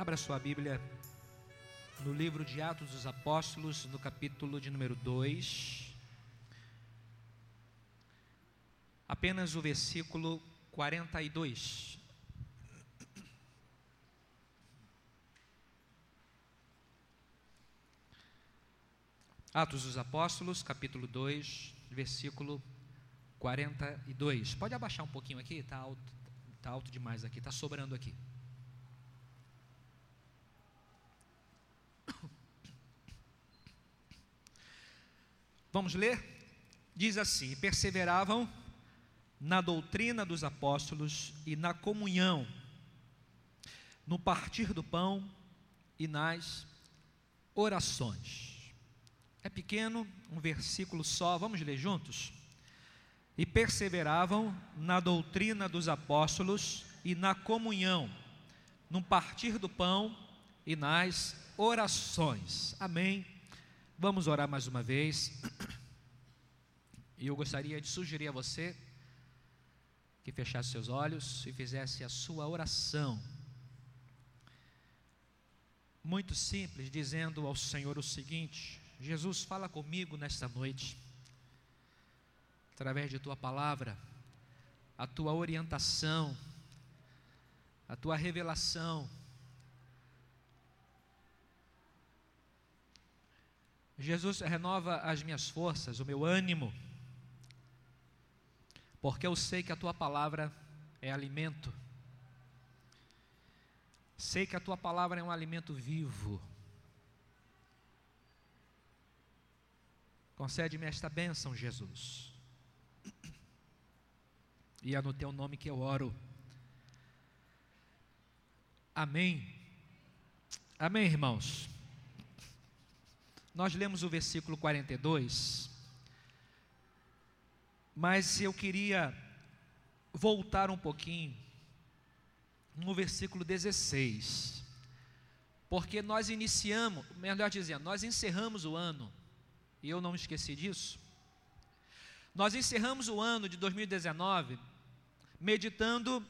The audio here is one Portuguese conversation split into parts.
Abra sua Bíblia no livro de Atos dos Apóstolos, no capítulo de número 2. Apenas o versículo 42. Atos dos Apóstolos, capítulo 2, versículo 42. Pode abaixar um pouquinho aqui? Está alto, tá alto demais aqui, está sobrando aqui. Vamos ler? Diz assim: perseveravam na doutrina dos apóstolos e na comunhão, no partir do pão e nas orações. É pequeno, um versículo só, vamos ler juntos? E perseveravam na doutrina dos apóstolos e na comunhão, no partir do pão e nas orações. Amém. Vamos orar mais uma vez. E eu gostaria de sugerir a você que fechasse seus olhos e fizesse a sua oração. Muito simples, dizendo ao Senhor o seguinte: Jesus, fala comigo nesta noite, através de tua palavra, a tua orientação, a tua revelação. Jesus renova as minhas forças, o meu ânimo, porque eu sei que a tua palavra é alimento, sei que a tua palavra é um alimento vivo Concede-me esta bênção, Jesus. E é no teu nome que eu oro. Amém. Amém, irmãos. Nós lemos o versículo 42, mas eu queria voltar um pouquinho no versículo 16, porque nós iniciamos, melhor dizendo, nós encerramos o ano e eu não esqueci disso. Nós encerramos o ano de 2019 meditando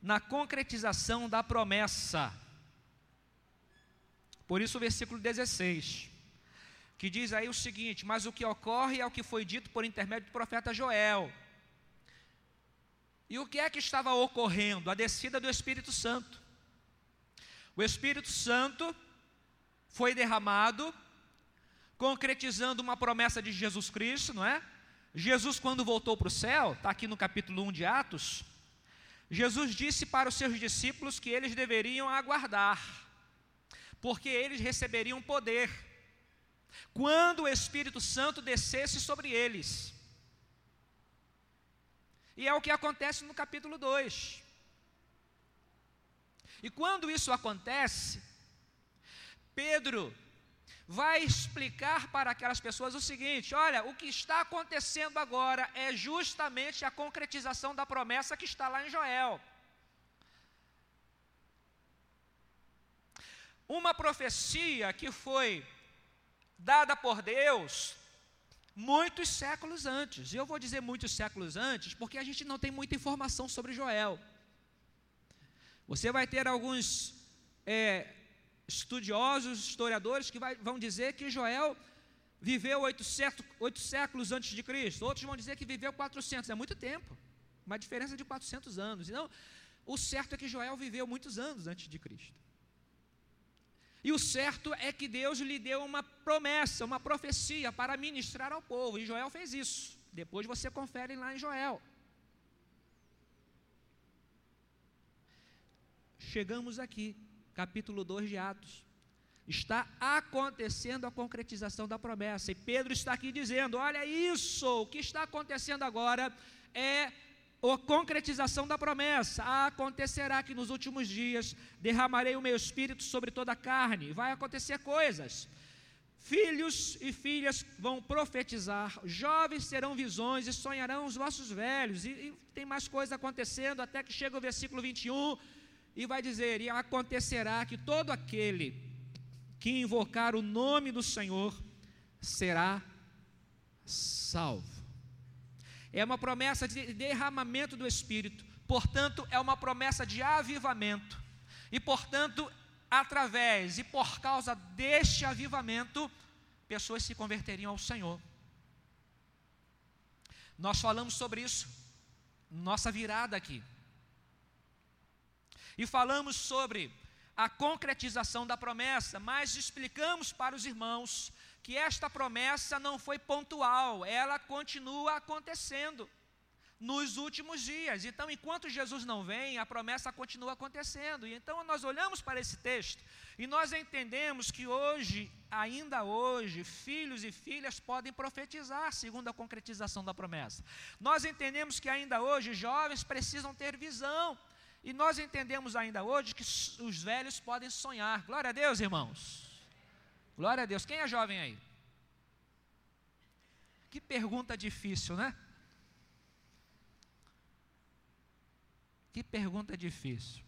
na concretização da promessa. Por isso, o versículo 16, que diz aí o seguinte: Mas o que ocorre é o que foi dito por intermédio do profeta Joel. E o que é que estava ocorrendo? A descida do Espírito Santo. O Espírito Santo foi derramado concretizando uma promessa de Jesus Cristo, não é? Jesus, quando voltou para o céu, está aqui no capítulo 1 de Atos, Jesus disse para os seus discípulos que eles deveriam aguardar, porque eles receberiam poder, quando o Espírito Santo descesse sobre eles. E é o que acontece no capítulo 2. E quando isso acontece, Pedro vai explicar para aquelas pessoas o seguinte: olha, o que está acontecendo agora é justamente a concretização da promessa que está lá em Joel. Uma profecia que foi dada por Deus muitos séculos antes. E eu vou dizer muitos séculos antes, porque a gente não tem muita informação sobre Joel. Você vai ter alguns é, estudiosos, historiadores, que vai, vão dizer que Joel viveu oito, séculos antes de Cristo, outros vão dizer que viveu 400, é muito tempo, uma diferença de 400 anos. Então, o certo é que Joel viveu muitos anos antes de Cristo. E o certo é que Deus lhe deu uma promessa, uma profecia para ministrar ao povo, e Joel fez isso. Depois você confere lá em Joel. Chegamos aqui capítulo 2 de Atos. Está acontecendo a concretização da promessa. E Pedro está aqui dizendo: olha isso, o que está acontecendo agora é a concretização da promessa. Acontecerá que nos últimos dias derramarei o meu espírito sobre toda a carne. Vai acontecer coisas. Filhos e filhas vão profetizar, jovens terão visões e sonharão os vossos velhos. E, e tem mais coisa acontecendo, até que chega o versículo 21 e vai dizer: E acontecerá que todo aquele que invocar o nome do Senhor será salvo. É uma promessa de derramamento do Espírito, portanto, é uma promessa de avivamento, e portanto, através e por causa deste avivamento, pessoas se converteriam ao Senhor. Nós falamos sobre isso, nossa virada aqui. E falamos sobre a concretização da promessa, mas explicamos para os irmãos que esta promessa não foi pontual, ela continua acontecendo nos últimos dias. Então, enquanto Jesus não vem, a promessa continua acontecendo. E então nós olhamos para esse texto e nós entendemos que hoje, ainda hoje, filhos e filhas podem profetizar segundo a concretização da promessa. Nós entendemos que ainda hoje jovens precisam ter visão. E nós entendemos ainda hoje que os velhos podem sonhar. Glória a Deus, irmãos. Glória a Deus. Quem é jovem aí? Que pergunta difícil, né? Que pergunta difícil.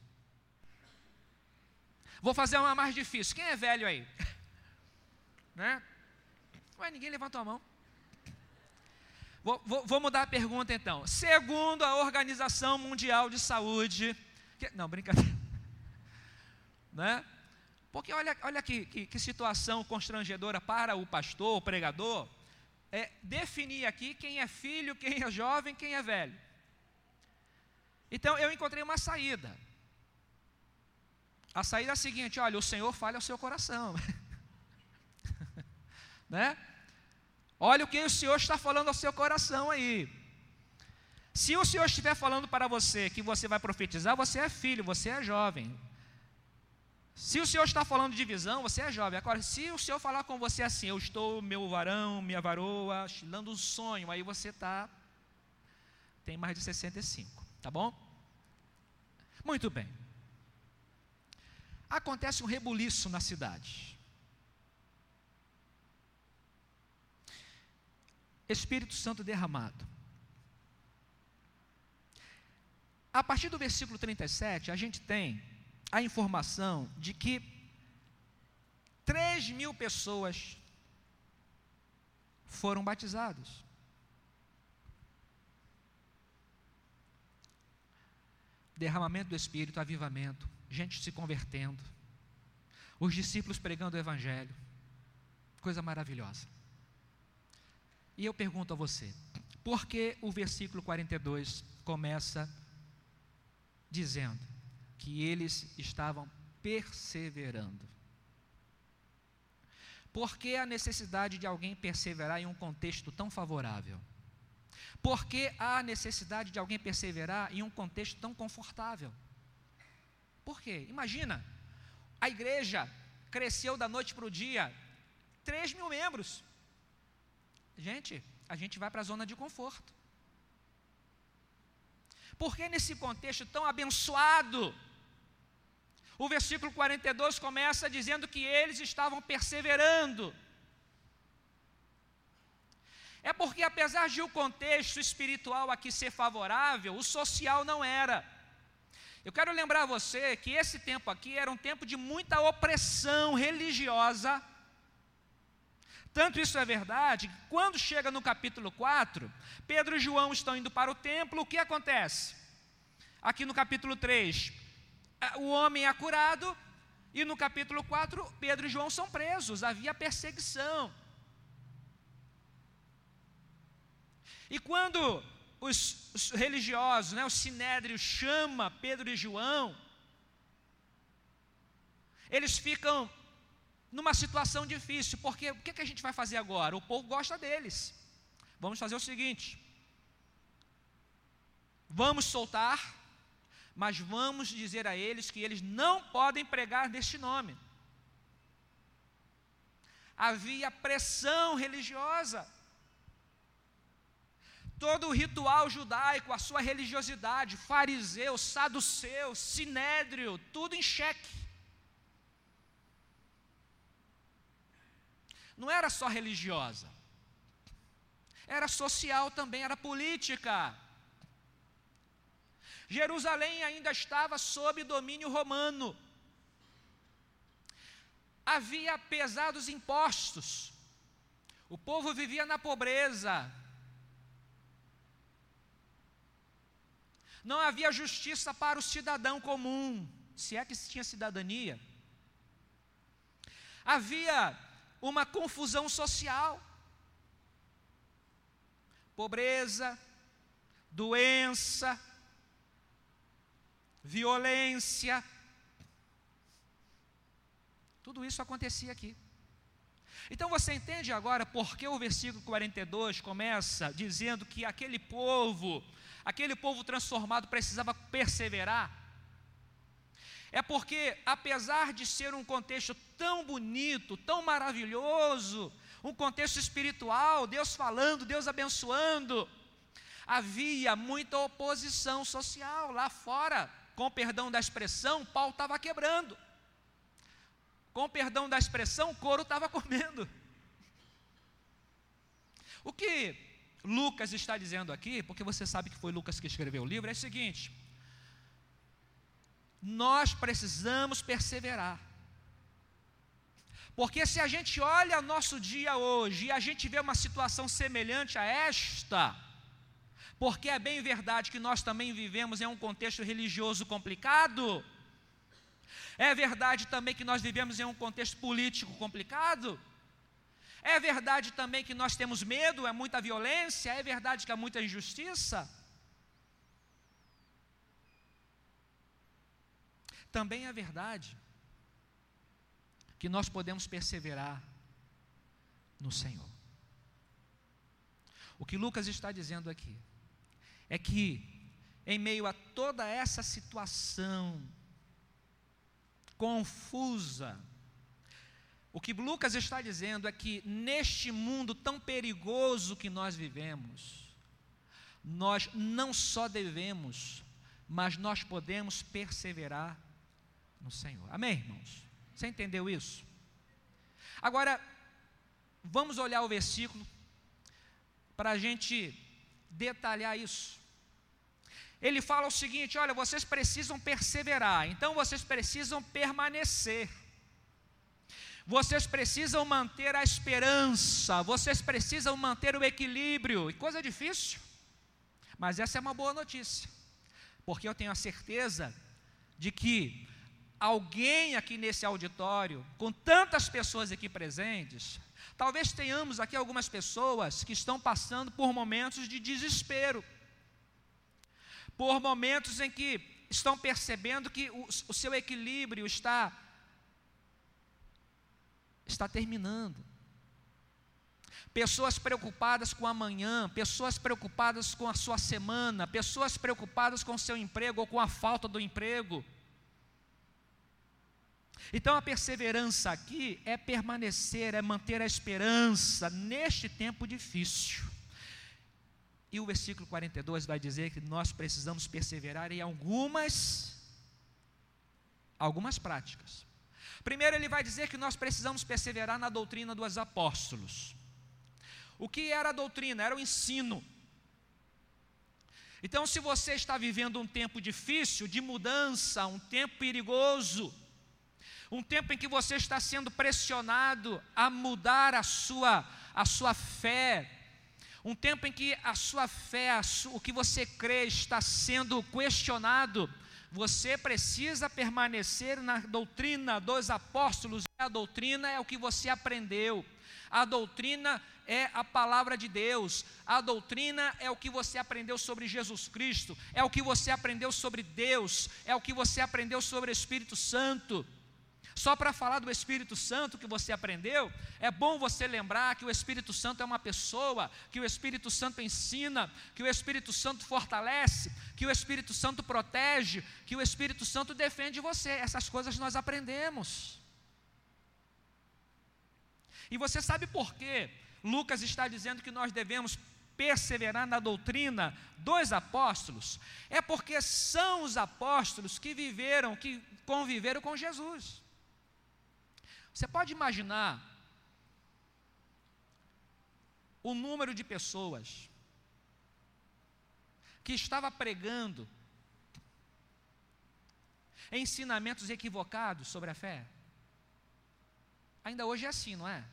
Vou fazer uma mais difícil. Quem é velho aí? né? Ué, ninguém levantou a mão. Vou, vou, vou, mudar a pergunta então. Segundo a Organização Mundial de Saúde. Que, não, brincadeira. Né? Porque olha, olha que, que, que situação constrangedora para o pastor, o pregador, é definir aqui quem é filho, quem é jovem, quem é velho. Então eu encontrei uma saída. A saída é a seguinte: olha, o Senhor fale ao seu coração. né? Olha o que o Senhor está falando ao seu coração aí. Se o Senhor estiver falando para você que você vai profetizar, você é filho, você é jovem. Se o Senhor está falando de visão, você é jovem. Agora, se o Senhor falar com você assim, eu estou, meu varão, minha varoa, dando um sonho, aí você está, tem mais de 65, tá bom? Muito bem. Acontece um rebuliço na cidade. Espírito Santo derramado. A partir do versículo 37, a gente tem a informação de que 3 mil pessoas foram batizados. Derramamento do Espírito, avivamento, gente se convertendo, os discípulos pregando o Evangelho, coisa maravilhosa. E eu pergunto a você, por que o versículo 42 começa dizendo: que eles estavam perseverando. Por que a necessidade de alguém perseverar em um contexto tão favorável? Por que a necessidade de alguém perseverar em um contexto tão confortável? Por quê? Imagina, a igreja cresceu da noite para o dia, 3 mil membros. Gente, a gente vai para a zona de conforto. Porque nesse contexto tão abençoado, o versículo 42 começa dizendo que eles estavam perseverando. É porque, apesar de o contexto espiritual aqui ser favorável, o social não era. Eu quero lembrar você que esse tempo aqui era um tempo de muita opressão religiosa. Tanto isso é verdade, que quando chega no capítulo 4, Pedro e João estão indo para o templo, o que acontece? Aqui no capítulo 3, o homem é curado, e no capítulo 4, Pedro e João são presos, havia perseguição. E quando os, os religiosos, né, o sinédrio chama Pedro e João, eles ficam numa situação difícil, porque o que, que a gente vai fazer agora? O povo gosta deles. Vamos fazer o seguinte: vamos soltar mas vamos dizer a eles que eles não podem pregar neste nome. Havia pressão religiosa. Todo o ritual judaico, a sua religiosidade, fariseu, saduceu, sinédrio, tudo em xeque. Não era só religiosa, era social também, era política. Jerusalém ainda estava sob domínio romano. Havia pesados impostos. O povo vivia na pobreza. Não havia justiça para o cidadão comum, se é que se tinha cidadania. Havia uma confusão social. Pobreza, doença, violência. Tudo isso acontecia aqui. Então você entende agora por que o versículo 42 começa dizendo que aquele povo, aquele povo transformado precisava perseverar? É porque, apesar de ser um contexto tão bonito, tão maravilhoso, um contexto espiritual, Deus falando, Deus abençoando, havia muita oposição social lá fora, com perdão da expressão, pau estava quebrando com perdão da expressão, couro estava comendo. O que Lucas está dizendo aqui, porque você sabe que foi Lucas que escreveu o livro, é o seguinte: nós precisamos perseverar. Porque se a gente olha nosso dia hoje e a gente vê uma situação semelhante a esta, porque é bem verdade que nós também vivemos em um contexto religioso complicado, é verdade também que nós vivemos em um contexto político complicado. É verdade também que nós temos medo, é muita violência, é verdade que há muita injustiça. Também é verdade que nós podemos perseverar no Senhor. O que Lucas está dizendo aqui é que, em meio a toda essa situação confusa. O que Lucas está dizendo é que neste mundo tão perigoso que nós vivemos, nós não só devemos, mas nós podemos perseverar no Senhor. Amém, irmãos? Você entendeu isso? Agora, vamos olhar o versículo para a gente detalhar isso ele fala o seguinte: olha, vocês precisam perseverar, então vocês precisam permanecer. Vocês precisam manter a esperança, vocês precisam manter o equilíbrio, e coisa difícil, mas essa é uma boa notícia, porque eu tenho a certeza de que alguém aqui nesse auditório, com tantas pessoas aqui presentes, talvez tenhamos aqui algumas pessoas que estão passando por momentos de desespero por momentos em que estão percebendo que o, o seu equilíbrio está está terminando. Pessoas preocupadas com amanhã, pessoas preocupadas com a sua semana, pessoas preocupadas com o seu emprego ou com a falta do emprego. Então a perseverança aqui é permanecer, é manter a esperança neste tempo difícil. E o versículo 42 vai dizer que nós precisamos perseverar em algumas algumas práticas. Primeiro ele vai dizer que nós precisamos perseverar na doutrina dos apóstolos. O que era a doutrina? Era o ensino. Então, se você está vivendo um tempo difícil, de mudança, um tempo perigoso, um tempo em que você está sendo pressionado a mudar a sua, a sua fé, um tempo em que a sua fé, a o que você crê está sendo questionado, você precisa permanecer na doutrina dos apóstolos. A doutrina é o que você aprendeu. A doutrina é a palavra de Deus. A doutrina é o que você aprendeu sobre Jesus Cristo, é o que você aprendeu sobre Deus, é o que você aprendeu sobre o Espírito Santo. Só para falar do Espírito Santo que você aprendeu, é bom você lembrar que o Espírito Santo é uma pessoa, que o Espírito Santo ensina, que o Espírito Santo fortalece, que o Espírito Santo protege, que o Espírito Santo defende você. Essas coisas nós aprendemos. E você sabe por quê? Lucas está dizendo que nós devemos perseverar na doutrina dos apóstolos, é porque são os apóstolos que viveram, que conviveram com Jesus. Você pode imaginar o número de pessoas que estava pregando ensinamentos equivocados sobre a fé? Ainda hoje é assim, não é?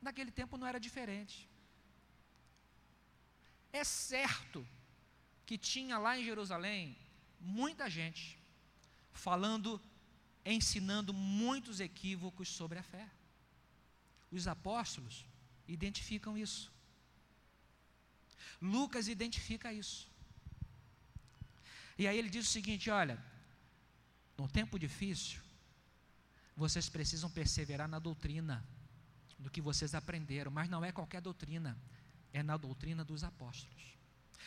Naquele tempo não era diferente. É certo que tinha lá em Jerusalém muita gente falando, ensinando muitos equívocos sobre a fé. Os apóstolos identificam isso. Lucas identifica isso. E aí ele diz o seguinte: olha, no tempo difícil, vocês precisam perseverar na doutrina do que vocês aprenderam, mas não é qualquer doutrina, é na doutrina dos apóstolos.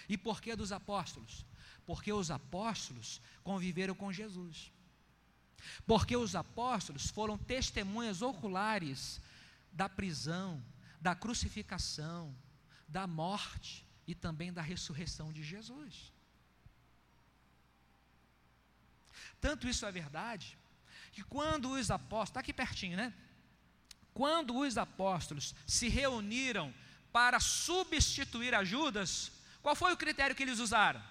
E por que dos apóstolos? Porque os apóstolos conviveram com Jesus. Porque os apóstolos foram testemunhas oculares da prisão, da crucificação, da morte e também da ressurreição de Jesus. Tanto isso é verdade, que quando os apóstolos, está aqui pertinho, né? Quando os apóstolos se reuniram para substituir a Judas, qual foi o critério que eles usaram?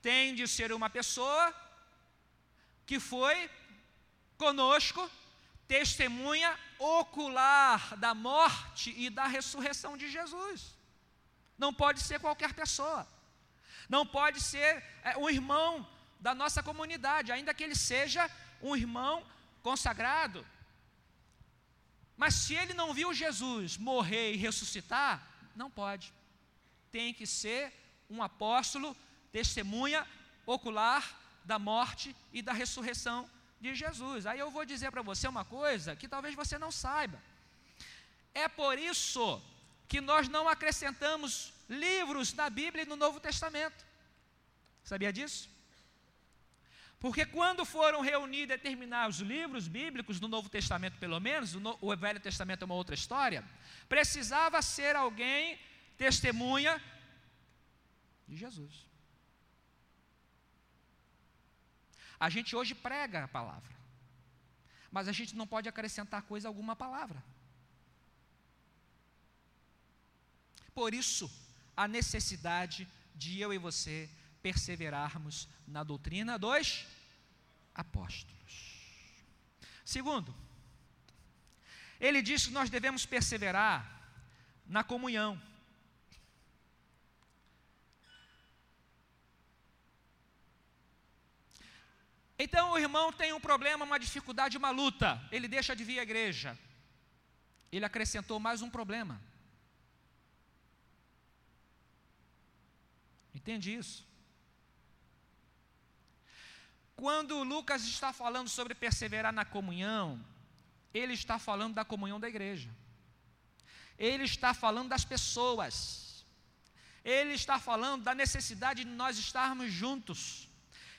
Tem de ser uma pessoa que foi conosco testemunha ocular da morte e da ressurreição de Jesus. Não pode ser qualquer pessoa. Não pode ser é, um irmão da nossa comunidade, ainda que ele seja um irmão consagrado. Mas se ele não viu Jesus morrer e ressuscitar, não pode. Tem que ser um apóstolo, testemunha ocular da morte e da ressurreição de Jesus. Aí eu vou dizer para você uma coisa que talvez você não saiba. É por isso que nós não acrescentamos livros na Bíblia e no Novo Testamento. Sabia disso? Porque quando foram reunir determinados livros bíblicos, no Novo Testamento pelo menos, o Velho Testamento é uma outra história, precisava ser alguém testemunha de Jesus. A gente hoje prega a palavra, mas a gente não pode acrescentar coisa alguma à palavra. Por isso, a necessidade de eu e você perseverarmos na doutrina dos apóstolos. Segundo, ele diz que nós devemos perseverar na comunhão. Então o irmão tem um problema, uma dificuldade, uma luta, ele deixa de vir à igreja. Ele acrescentou mais um problema. Entende isso? Quando Lucas está falando sobre perseverar na comunhão, ele está falando da comunhão da igreja. Ele está falando das pessoas. Ele está falando da necessidade de nós estarmos juntos.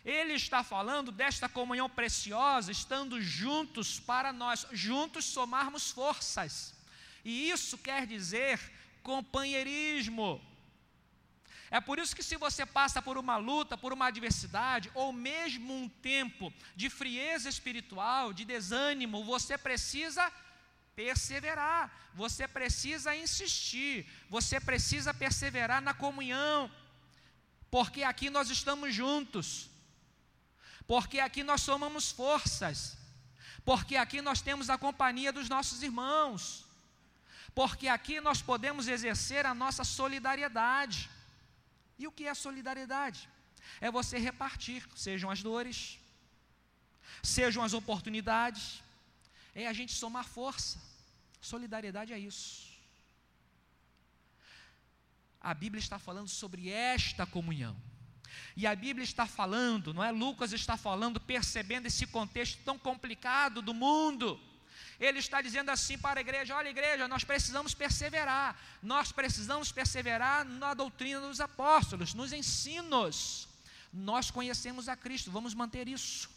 Ele está falando desta comunhão preciosa, estando juntos para nós, juntos somarmos forças. E isso quer dizer companheirismo. É por isso que, se você passa por uma luta, por uma adversidade, ou mesmo um tempo de frieza espiritual, de desânimo, você precisa perseverar, você precisa insistir, você precisa perseverar na comunhão, porque aqui nós estamos juntos, porque aqui nós somamos forças, porque aqui nós temos a companhia dos nossos irmãos, porque aqui nós podemos exercer a nossa solidariedade. E o que é solidariedade? É você repartir, sejam as dores, sejam as oportunidades, é a gente somar força. Solidariedade é isso. A Bíblia está falando sobre esta comunhão. E a Bíblia está falando, não é? Lucas está falando, percebendo esse contexto tão complicado do mundo ele está dizendo assim para a igreja: olha, igreja, nós precisamos perseverar, nós precisamos perseverar na doutrina dos apóstolos, nos ensinos. Nós conhecemos a Cristo, vamos manter isso.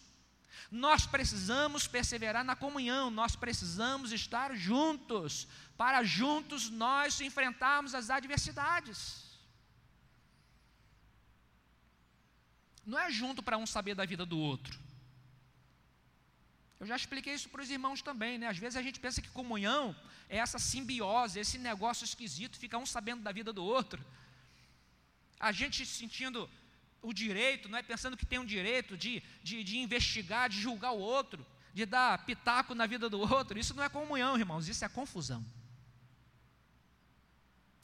Nós precisamos perseverar na comunhão, nós precisamos estar juntos, para juntos nós enfrentarmos as adversidades. Não é junto para um saber da vida do outro. Eu já expliquei isso para os irmãos também, né? Às vezes a gente pensa que comunhão é essa simbiose, esse negócio esquisito, fica um sabendo da vida do outro. A gente sentindo o direito, não é pensando que tem um direito de, de, de investigar, de julgar o outro, de dar pitaco na vida do outro. Isso não é comunhão, irmãos, isso é confusão.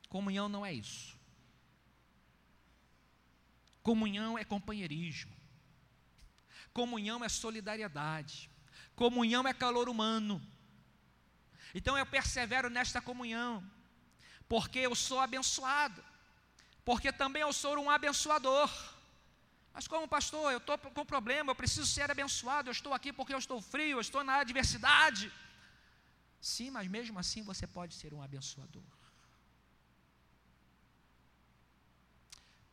Comunhão não é isso. Comunhão é companheirismo. Comunhão é solidariedade. Comunhão é calor humano. Então eu persevero nesta comunhão, porque eu sou abençoado, porque também eu sou um abençoador. Mas como pastor, eu estou com problema, eu preciso ser abençoado, eu estou aqui porque eu estou frio, eu estou na adversidade. Sim, mas mesmo assim você pode ser um abençoador.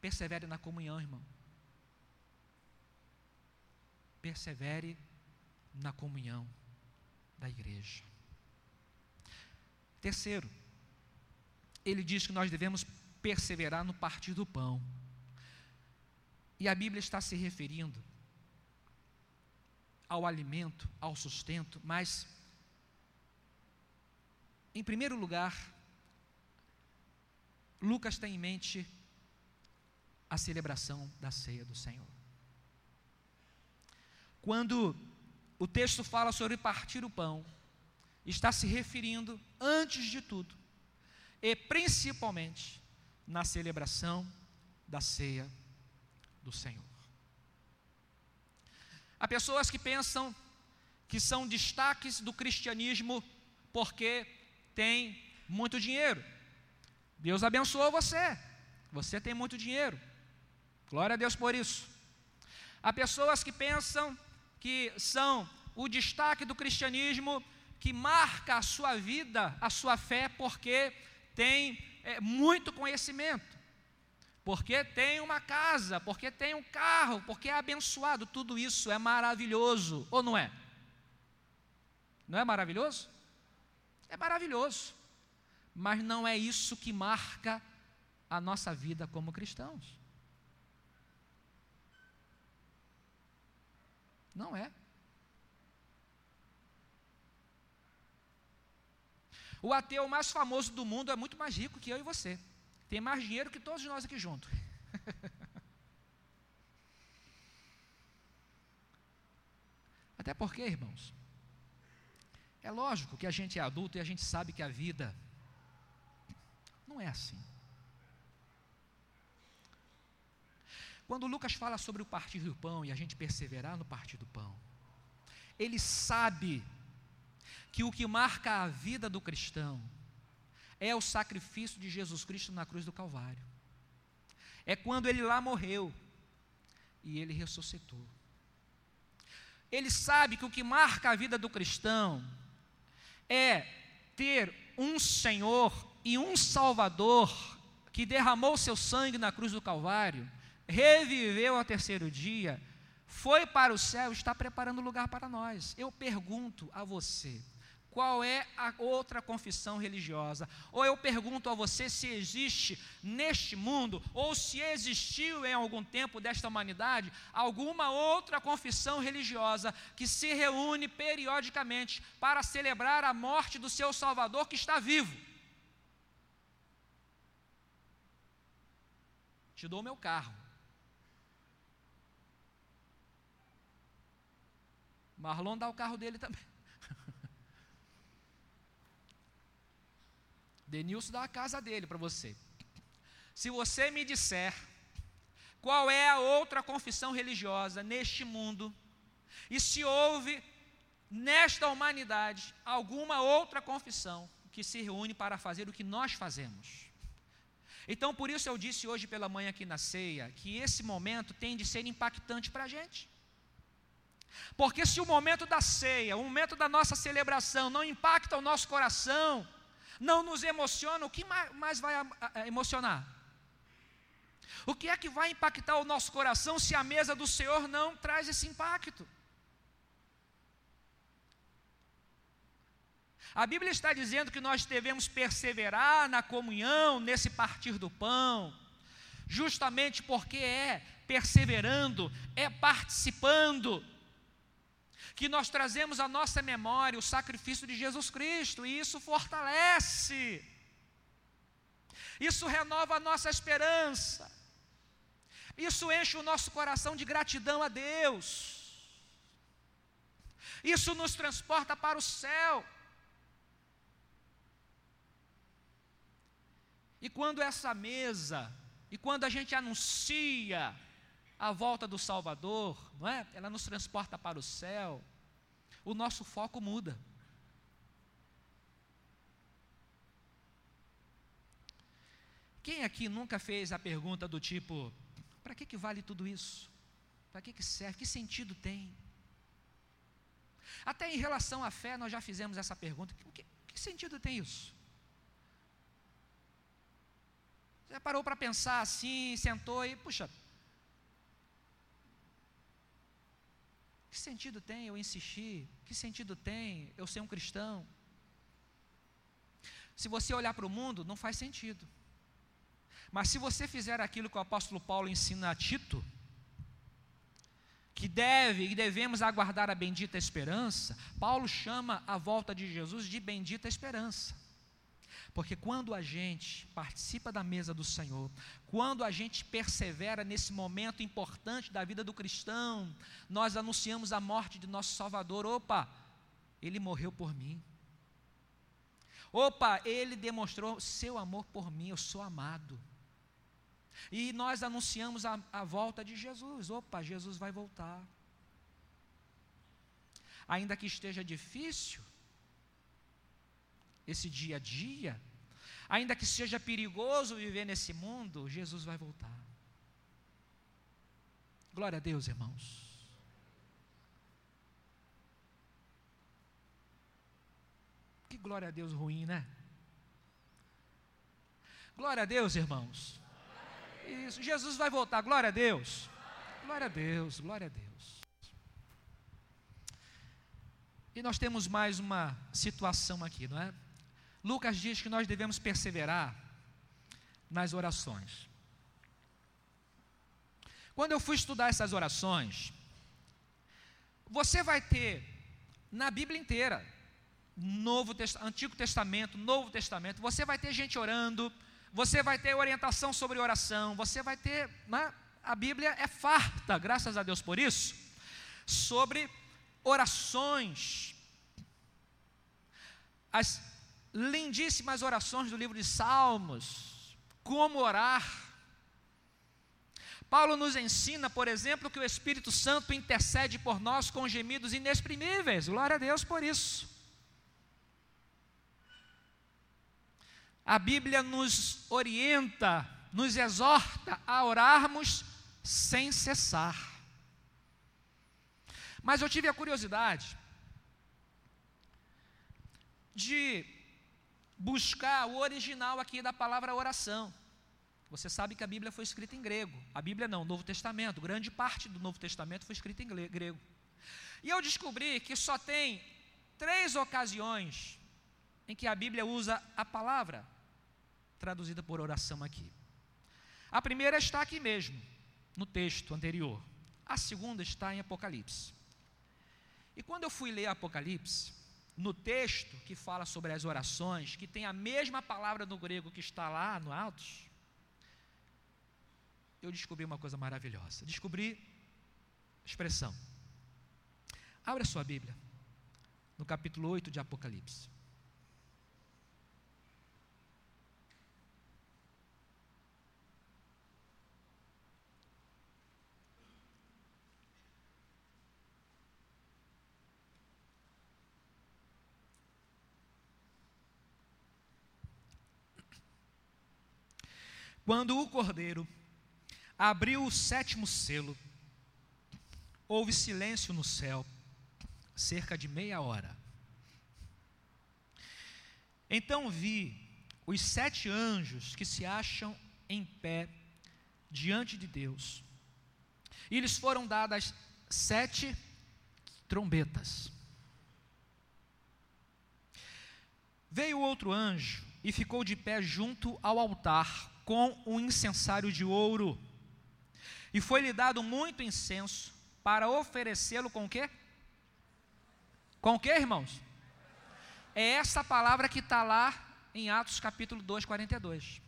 Persevere na comunhão, irmão. Persevere na comunhão da igreja. Terceiro, ele diz que nós devemos perseverar no partir do pão. E a Bíblia está se referindo ao alimento, ao sustento, mas, em primeiro lugar, Lucas tem em mente a celebração da ceia do Senhor. Quando o texto fala sobre partir o pão, está se referindo, antes de tudo, e principalmente, na celebração da ceia do Senhor. Há pessoas que pensam que são destaques do cristianismo porque tem muito dinheiro. Deus abençoou você, você tem muito dinheiro. Glória a Deus por isso. Há pessoas que pensam que são o destaque do cristianismo que marca a sua vida, a sua fé, porque tem é, muito conhecimento porque tem uma casa, porque tem um carro, porque é abençoado, tudo isso é maravilhoso, ou não é? Não é maravilhoso? É maravilhoso, mas não é isso que marca a nossa vida como cristãos. Não é. O ateu mais famoso do mundo é muito mais rico que eu e você. Tem mais dinheiro que todos nós aqui juntos. Até porque, irmãos, é lógico que a gente é adulto e a gente sabe que a vida não é assim. Quando Lucas fala sobre o partir do pão e a gente perseverar no partir do pão, ele sabe que o que marca a vida do cristão é o sacrifício de Jesus Cristo na cruz do Calvário. É quando ele lá morreu e ele ressuscitou. Ele sabe que o que marca a vida do cristão é ter um Senhor e um Salvador que derramou seu sangue na cruz do Calvário, reviveu ao terceiro dia, foi para o céu, está preparando lugar para nós. Eu pergunto a você: qual é a outra confissão religiosa. Ou eu pergunto a você se existe neste mundo, ou se existiu em algum tempo desta humanidade, alguma outra confissão religiosa que se reúne periodicamente para celebrar a morte do seu Salvador que está vivo. Te dou meu carro. Marlon dá o carro dele também. Denilson dá a casa dele para você. Se você me disser qual é a outra confissão religiosa neste mundo, e se houve nesta humanidade alguma outra confissão que se reúne para fazer o que nós fazemos. Então, por isso eu disse hoje pela manhã aqui na ceia, que esse momento tem de ser impactante para a gente. Porque se o momento da ceia, o momento da nossa celebração não impacta o nosso coração, não nos emociona, o que mais vai emocionar? O que é que vai impactar o nosso coração se a mesa do Senhor não traz esse impacto? A Bíblia está dizendo que nós devemos perseverar na comunhão, nesse partir do pão, justamente porque é perseverando, é participando, que nós trazemos à nossa memória o sacrifício de Jesus Cristo, e isso fortalece, isso renova a nossa esperança, isso enche o nosso coração de gratidão a Deus, isso nos transporta para o céu. E quando essa mesa, e quando a gente anuncia a volta do Salvador, não é? Ela nos transporta para o céu. O nosso foco muda. Quem aqui nunca fez a pergunta do tipo: para que, que vale tudo isso? Para que, que serve? Que sentido tem? Até em relação à fé, nós já fizemos essa pergunta: que, que sentido tem isso? Você parou para pensar assim, sentou e, puxa, que sentido tem eu insistir? Que sentido tem eu ser um cristão? Se você olhar para o mundo, não faz sentido. Mas se você fizer aquilo que o apóstolo Paulo ensina a Tito, que deve e devemos aguardar a bendita esperança, Paulo chama a volta de Jesus de bendita esperança. Porque quando a gente participa da mesa do Senhor, quando a gente persevera nesse momento importante da vida do cristão, nós anunciamos a morte de nosso Salvador. Opa, ele morreu por mim. Opa, ele demonstrou seu amor por mim, eu sou amado. E nós anunciamos a, a volta de Jesus. Opa, Jesus vai voltar. Ainda que esteja difícil, esse dia a dia, ainda que seja perigoso viver nesse mundo, Jesus vai voltar. Glória a Deus, irmãos. Que glória a Deus ruim, né? Glória a Deus, irmãos. Isso, Jesus vai voltar, glória a Deus. Glória a Deus, glória a Deus. E nós temos mais uma situação aqui, não é? Lucas diz que nós devemos perseverar nas orações. Quando eu fui estudar essas orações, você vai ter na Bíblia inteira, Novo Antigo Testamento, Novo Testamento, você vai ter gente orando, você vai ter orientação sobre oração, você vai ter, né? a Bíblia é farta, graças a Deus por isso, sobre orações. As lindíssimas orações do livro de Salmos, como orar. Paulo nos ensina, por exemplo, que o Espírito Santo intercede por nós com gemidos inexprimíveis. Glória a Deus por isso. a Bíblia nos orienta, nos exorta a orarmos sem cessar. Mas eu tive a curiosidade de buscar o original aqui da palavra oração. Você sabe que a Bíblia foi escrita em grego. A Bíblia não, o Novo Testamento, grande parte do Novo Testamento foi escrita em grego. E eu descobri que só tem três ocasiões em que a Bíblia usa a palavra traduzida por oração aqui. A primeira está aqui mesmo, no texto anterior. A segunda está em Apocalipse. E quando eu fui ler Apocalipse, no texto que fala sobre as orações, que tem a mesma palavra no grego que está lá no Altos, eu descobri uma coisa maravilhosa. Descobri expressão. Abra sua Bíblia, no capítulo 8 de Apocalipse. Quando o cordeiro abriu o sétimo selo, houve silêncio no céu, cerca de meia hora. Então vi os sete anjos que se acham em pé diante de Deus, e lhes foram dadas sete trombetas. Veio outro anjo e ficou de pé junto ao altar com um incensário de ouro. E foi-lhe dado muito incenso para oferecê-lo com o quê? Com o quê, irmãos? É essa palavra que está lá em Atos capítulo 2, 42.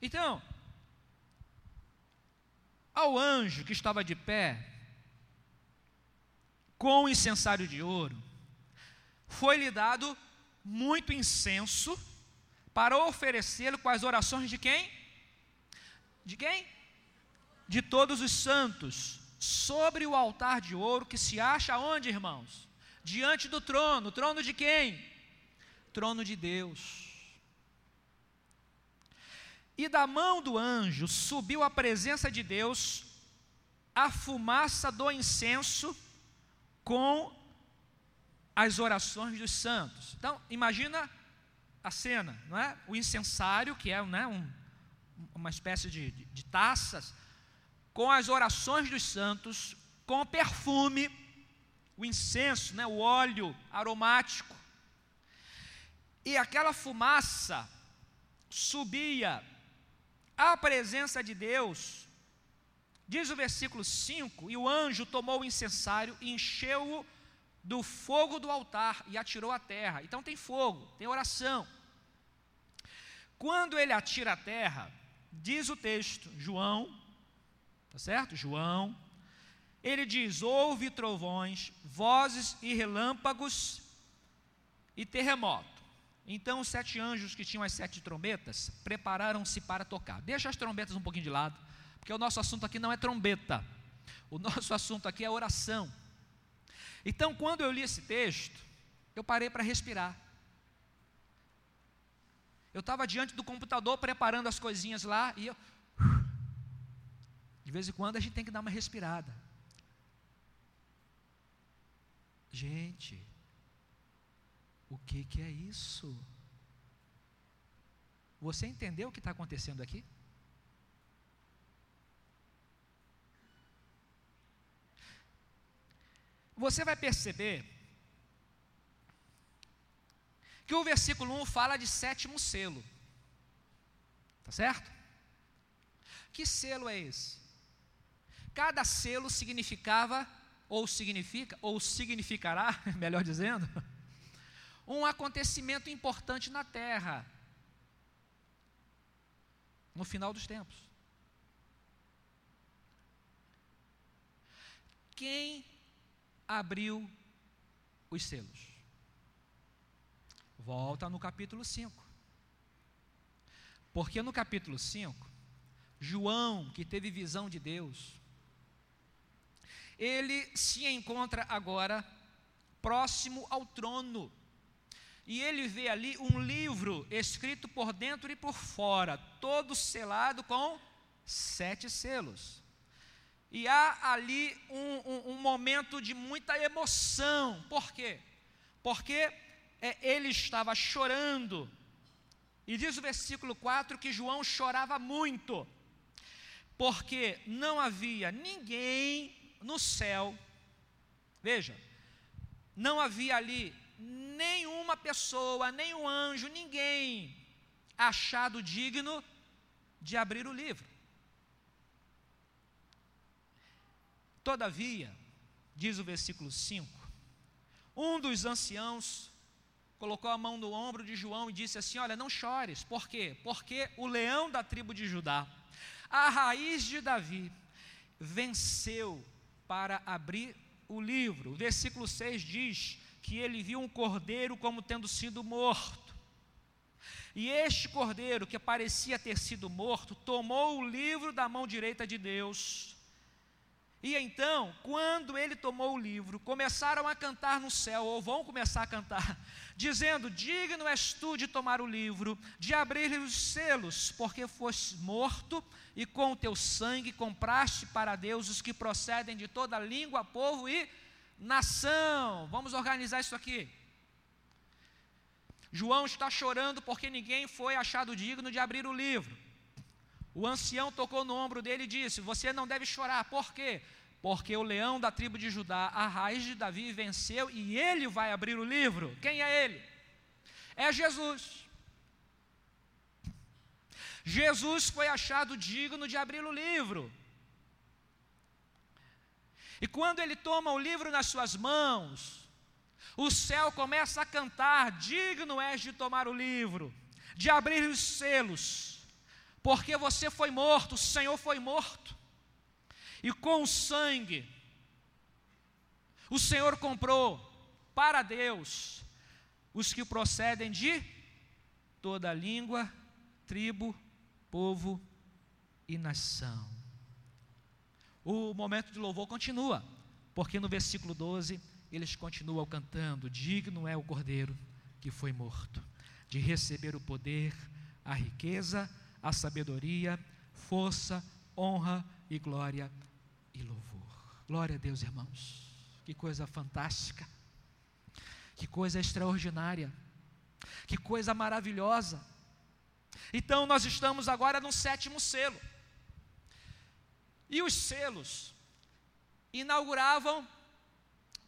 Então, ao anjo que estava de pé, com o incensário de ouro, foi-lhe dado muito incenso para oferecê-lo com as orações de quem? De quem? de todos os santos sobre o altar de ouro que se acha onde, irmãos? Diante do trono. Trono de quem? Trono de Deus. E da mão do anjo subiu à presença de Deus a fumaça do incenso com as orações dos santos. Então, imagina a cena, não é? O incensário, que é né, um, uma espécie de, de, de taças, com as orações dos santos, com o perfume, o incenso, né, o óleo aromático. E aquela fumaça subia à presença de Deus. Diz o versículo 5: E o anjo tomou o incensário e encheu-o do fogo do altar e atirou à terra. Então tem fogo, tem oração. Quando ele atira a terra, diz o texto, João, tá certo? João, ele diz: Houve trovões, vozes e relâmpagos e terremoto. Então os sete anjos que tinham as sete trombetas prepararam-se para tocar. Deixa as trombetas um pouquinho de lado, porque o nosso assunto aqui não é trombeta. O nosso assunto aqui é oração. Então, quando eu li esse texto, eu parei para respirar. Eu estava diante do computador preparando as coisinhas lá e eu. De vez em quando a gente tem que dar uma respirada. Gente, o que, que é isso? Você entendeu o que está acontecendo aqui? Você vai perceber que o versículo 1 fala de sétimo selo. Tá certo? Que selo é esse? Cada selo significava, ou significa, ou significará, melhor dizendo, um acontecimento importante na terra, no final dos tempos. Quem abriu os selos? Volta no capítulo 5. Porque no capítulo 5, João, que teve visão de Deus, ele se encontra agora próximo ao trono. E ele vê ali um livro escrito por dentro e por fora, todo selado com sete selos. E há ali um, um, um momento de muita emoção. Por quê? Porque é, ele estava chorando. E diz o versículo 4 que João chorava muito, porque não havia ninguém no céu, veja, não havia ali nenhuma pessoa, nenhum anjo, ninguém achado digno de abrir o livro. Todavia, diz o versículo 5, um dos anciãos colocou a mão no ombro de João e disse assim: Olha, não chores, por quê? Porque o leão da tribo de Judá, a raiz de Davi, venceu para abrir o livro. O versículo 6 diz que ele viu um cordeiro como tendo sido morto. E este cordeiro, que parecia ter sido morto, tomou o livro da mão direita de Deus e então, quando ele tomou o livro, começaram a cantar no céu, ou vão começar a cantar, dizendo: Digno és tu de tomar o livro, de abrir os selos, porque foste morto e com o teu sangue compraste para Deus os que procedem de toda língua, povo e nação. Vamos organizar isso aqui. João está chorando porque ninguém foi achado digno de abrir o livro. O ancião tocou no ombro dele e disse: Você não deve chorar, por quê? Porque o leão da tribo de Judá, a raiz de Davi, venceu e ele vai abrir o livro. Quem é ele? É Jesus. Jesus foi achado digno de abrir o livro. E quando ele toma o livro nas suas mãos, o céu começa a cantar: Digno és de tomar o livro, de abrir os selos porque você foi morto, o Senhor foi morto, e com o sangue, o Senhor comprou para Deus os que procedem de toda língua, tribo, povo e nação. o momento de louvor continua, porque no versículo 12 eles continuam cantando: Digno é o cordeiro que foi morto, de receber o poder, a riqueza, a sabedoria, força, honra e glória e louvor. Glória a Deus, irmãos. Que coisa fantástica. Que coisa extraordinária. Que coisa maravilhosa. Então nós estamos agora no sétimo selo. E os selos inauguravam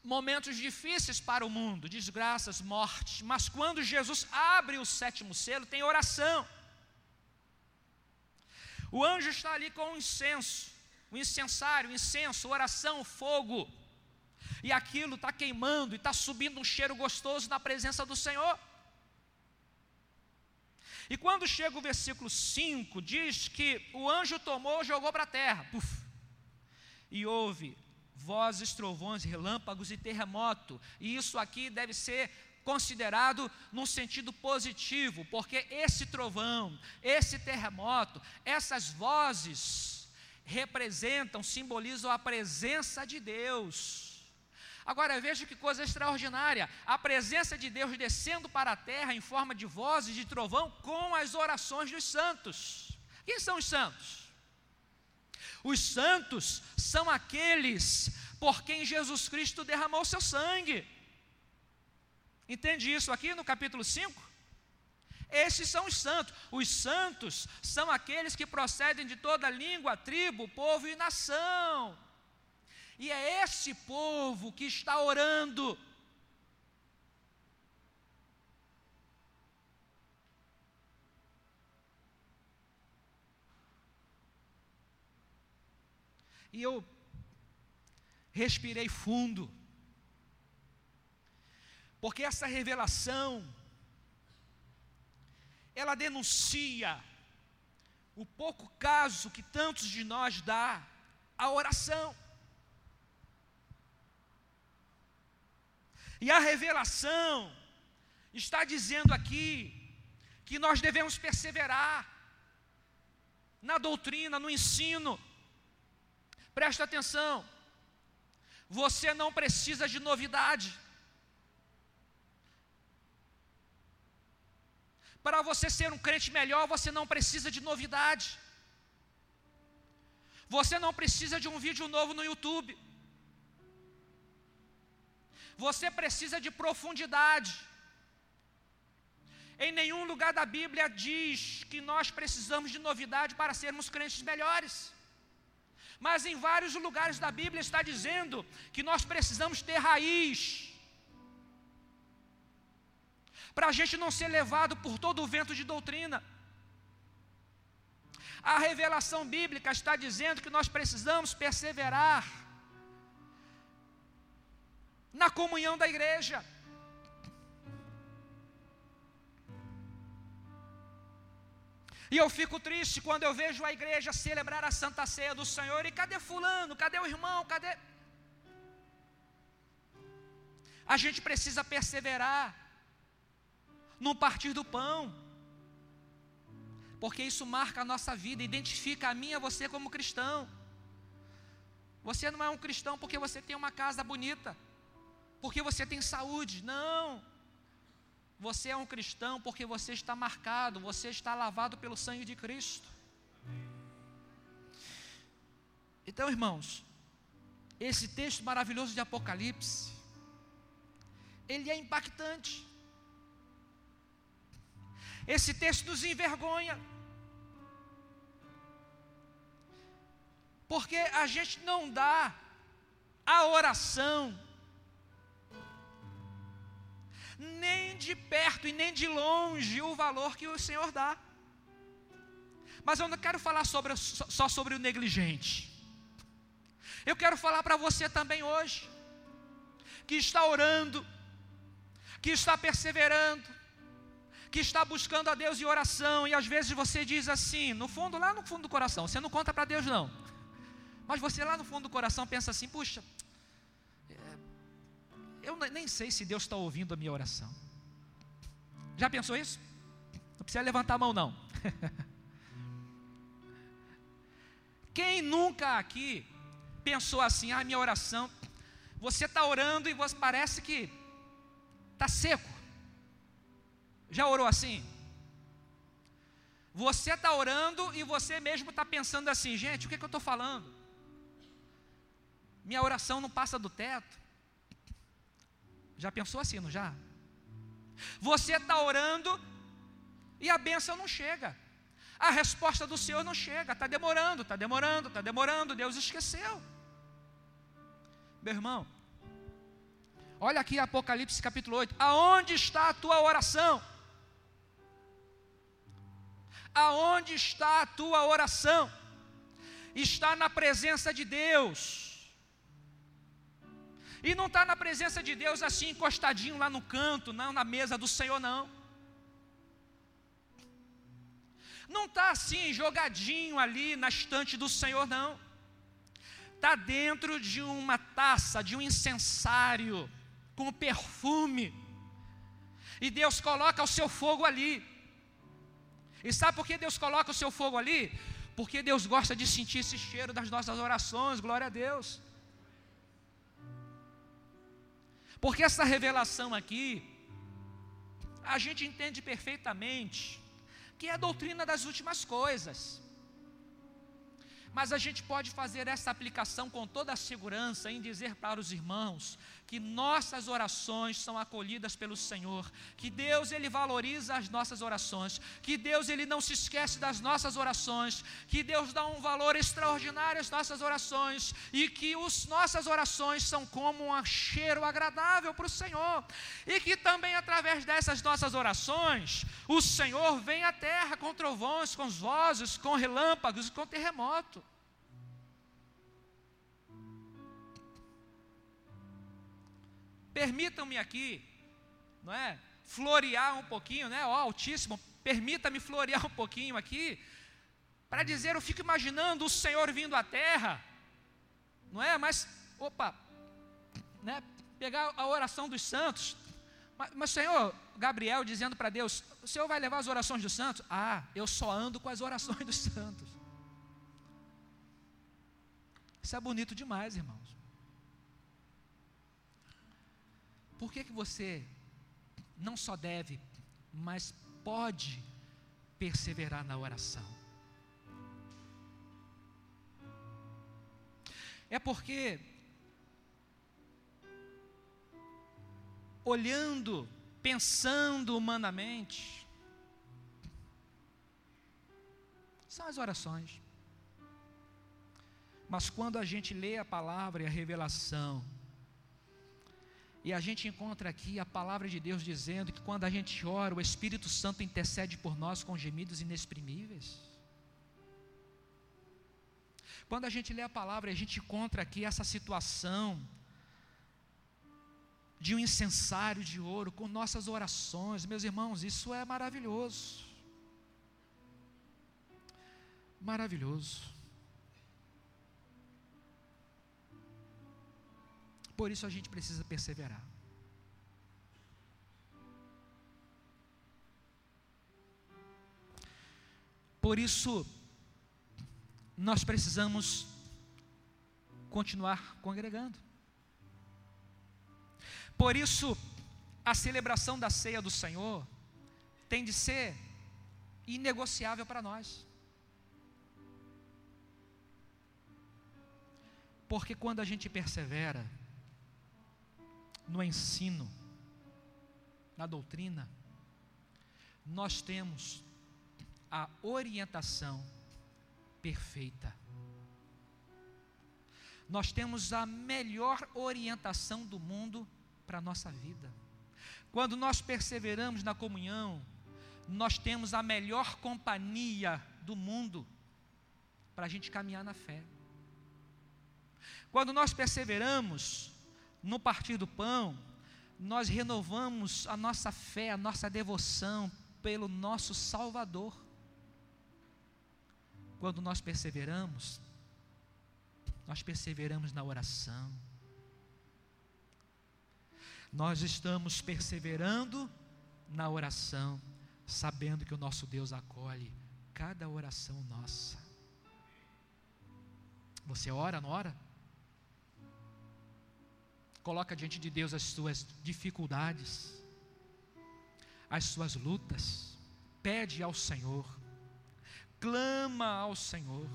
momentos difíceis para o mundo, desgraças, mortes, mas quando Jesus abre o sétimo selo, tem oração. O anjo está ali com o incenso, o incensário, o incenso, oração, fogo, e aquilo está queimando e está subindo um cheiro gostoso na presença do Senhor. E quando chega o versículo 5, diz que o anjo tomou, jogou para a terra, puf, e houve vozes, trovões, relâmpagos e terremoto. E isso aqui deve ser considerado num sentido positivo, porque esse trovão, esse terremoto, essas vozes representam, simbolizam a presença de Deus. Agora veja que coisa extraordinária: a presença de Deus descendo para a terra em forma de vozes de trovão com as orações dos santos. Quem são os santos? Os santos são aqueles por quem Jesus Cristo derramou seu sangue. Entende isso aqui no capítulo 5? Esses são os santos. Os santos são aqueles que procedem de toda língua, tribo, povo e nação. E é esse povo que está orando. E eu respirei fundo, porque essa revelação, ela denuncia o pouco caso que tantos de nós dá à oração. E a revelação está dizendo aqui que nós devemos perseverar na doutrina, no ensino. Presta atenção. Você não precisa de novidade. Para você ser um crente melhor, você não precisa de novidade. Você não precisa de um vídeo novo no YouTube. Você precisa de profundidade. Em nenhum lugar da Bíblia diz que nós precisamos de novidade para sermos crentes melhores. Mas em vários lugares da Bíblia está dizendo que nós precisamos ter raiz. Para a gente não ser levado por todo o vento de doutrina. A revelação bíblica está dizendo que nós precisamos perseverar na comunhão da igreja. E eu fico triste quando eu vejo a igreja celebrar a Santa Ceia do Senhor. E cadê Fulano? Cadê o irmão? Cadê. A gente precisa perseverar no partir do pão, porque isso marca a nossa vida, identifica a mim e a você como cristão. Você não é um cristão porque você tem uma casa bonita porque você tem saúde. Não. Você é um cristão porque você está marcado, você está lavado pelo sangue de Cristo. Então, irmãos, esse texto maravilhoso de Apocalipse, ele é impactante. Esse texto nos envergonha. Porque a gente não dá a oração nem de perto e nem de longe o valor que o Senhor dá. Mas eu não quero falar sobre, só sobre o negligente. Eu quero falar para você também hoje, que está orando, que está perseverando, que está buscando a Deus em oração, e às vezes você diz assim, no fundo, lá no fundo do coração, você não conta para Deus não, mas você lá no fundo do coração pensa assim: puxa, eu nem sei se Deus está ouvindo a minha oração. Já pensou isso? Não precisa levantar a mão, não. Quem nunca aqui pensou assim: ah, minha oração. Você está orando e você parece que está seco. Já orou assim? Você está orando e você mesmo está pensando assim, gente, o que, que eu estou falando? Minha oração não passa do teto. Já pensou assim, não já? Você está orando e a bênção não chega. A resposta do Senhor não chega, está demorando, está demorando, está demorando, Deus esqueceu. Meu irmão, olha aqui Apocalipse capítulo 8: aonde está a tua oração? Aonde está a tua oração? Está na presença de Deus. E não está na presença de Deus assim, encostadinho lá no canto, não, na mesa do Senhor, não. Não está assim, jogadinho ali na estante do Senhor, não. Está dentro de uma taça, de um incensário, com perfume. E Deus coloca o seu fogo ali. E sabe por que Deus coloca o seu fogo ali? Porque Deus gosta de sentir esse cheiro das nossas orações, glória a Deus. Porque essa revelação aqui, a gente entende perfeitamente que é a doutrina das últimas coisas. Mas a gente pode fazer essa aplicação com toda a segurança em dizer para os irmãos que nossas orações são acolhidas pelo Senhor, que Deus ele valoriza as nossas orações, que Deus ele não se esquece das nossas orações, que Deus dá um valor extraordinário às nossas orações e que as nossas orações são como um cheiro agradável para o Senhor e que também através dessas nossas orações o Senhor vem à terra com trovões, com vozes, com relâmpagos e com terremoto. Permitam-me aqui, não é? Florear um pouquinho, né? Ó, Altíssimo, permita-me florear um pouquinho aqui, para dizer, eu fico imaginando o Senhor vindo à terra, não é? Mas, opa, né? Pegar a oração dos santos, mas, mas Senhor, Gabriel dizendo para Deus: O Senhor vai levar as orações dos santos? Ah, eu só ando com as orações dos santos. Isso é bonito demais, irmãos. Por que, que você não só deve, mas pode perseverar na oração? É porque, olhando, pensando humanamente, são as orações. Mas quando a gente lê a palavra e a revelação, e a gente encontra aqui a palavra de Deus dizendo que quando a gente ora, o Espírito Santo intercede por nós com gemidos inexprimíveis. Quando a gente lê a palavra, a gente encontra aqui essa situação de um incensário de ouro com nossas orações, meus irmãos, isso é maravilhoso. Maravilhoso. Por isso a gente precisa perseverar. Por isso, nós precisamos continuar congregando. Por isso, a celebração da ceia do Senhor tem de ser inegociável para nós. Porque quando a gente persevera, no ensino, na doutrina, nós temos a orientação perfeita. Nós temos a melhor orientação do mundo para a nossa vida. Quando nós perseveramos na comunhão, nós temos a melhor companhia do mundo para a gente caminhar na fé. Quando nós perseveramos no partir do pão, nós renovamos a nossa fé, a nossa devoção pelo nosso Salvador. Quando nós perseveramos, nós perseveramos na oração. Nós estamos perseverando na oração, sabendo que o nosso Deus acolhe cada oração nossa. Você ora, não ora? Coloca diante de Deus as suas dificuldades, as suas lutas. Pede ao Senhor. Clama ao Senhor.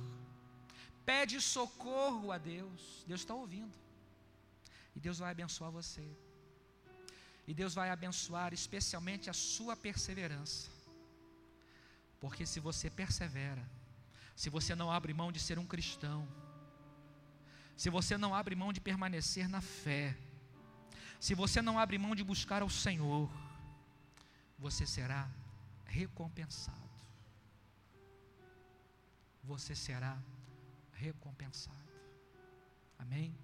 Pede socorro a Deus. Deus está ouvindo. E Deus vai abençoar você. E Deus vai abençoar especialmente a sua perseverança. Porque se você persevera, se você não abre mão de ser um cristão, se você não abre mão de permanecer na fé, se você não abre mão de buscar ao Senhor, você será recompensado. Você será recompensado. Amém?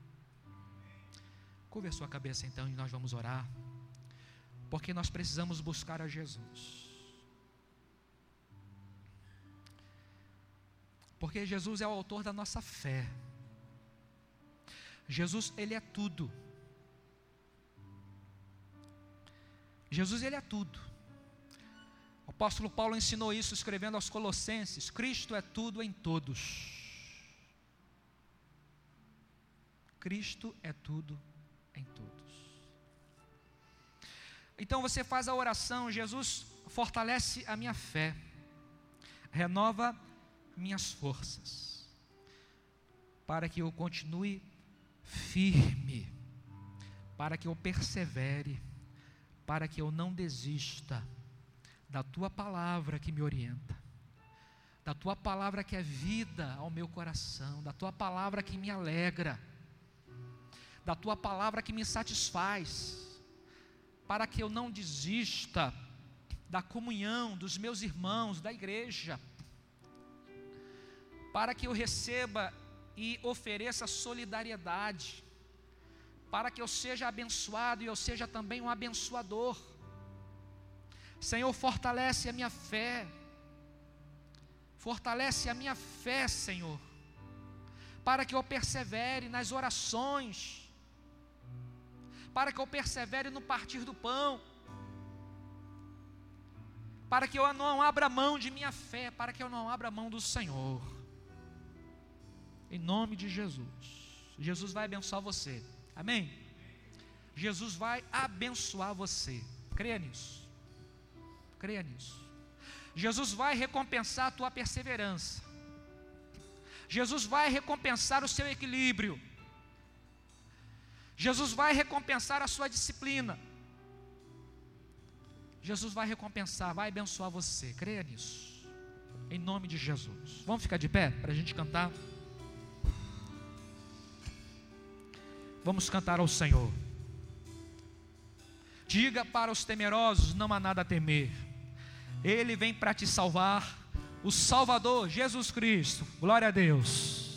Curva a sua cabeça então e nós vamos orar. Porque nós precisamos buscar a Jesus. Porque Jesus é o autor da nossa fé. Jesus, ele é tudo. Jesus, ele é tudo. O apóstolo Paulo ensinou isso escrevendo aos Colossenses: Cristo é tudo em todos. Cristo é tudo em todos. Então você faz a oração, Jesus fortalece a minha fé, renova minhas forças, para que eu continue firme, para que eu persevere, para que eu não desista da tua palavra que me orienta, da tua palavra que é vida ao meu coração, da tua palavra que me alegra, da tua palavra que me satisfaz, para que eu não desista da comunhão dos meus irmãos, da igreja, para que eu receba e ofereça solidariedade, para que eu seja abençoado e eu seja também um abençoador. Senhor, fortalece a minha fé, fortalece a minha fé, Senhor, para que eu persevere nas orações, para que eu persevere no partir do pão, para que eu não abra mão de minha fé, para que eu não abra mão do Senhor. Em nome de Jesus. Jesus vai abençoar você. Amém? Jesus vai abençoar você. Creia nisso. Creia nisso. Jesus vai recompensar a tua perseverança. Jesus vai recompensar o seu equilíbrio. Jesus vai recompensar a sua disciplina. Jesus vai recompensar, vai abençoar você. Creia nisso. Em nome de Jesus. Vamos ficar de pé para a gente cantar. Vamos cantar ao Senhor. Diga para os temerosos: não há nada a temer. Ele vem para te salvar. O Salvador, Jesus Cristo. Glória a Deus.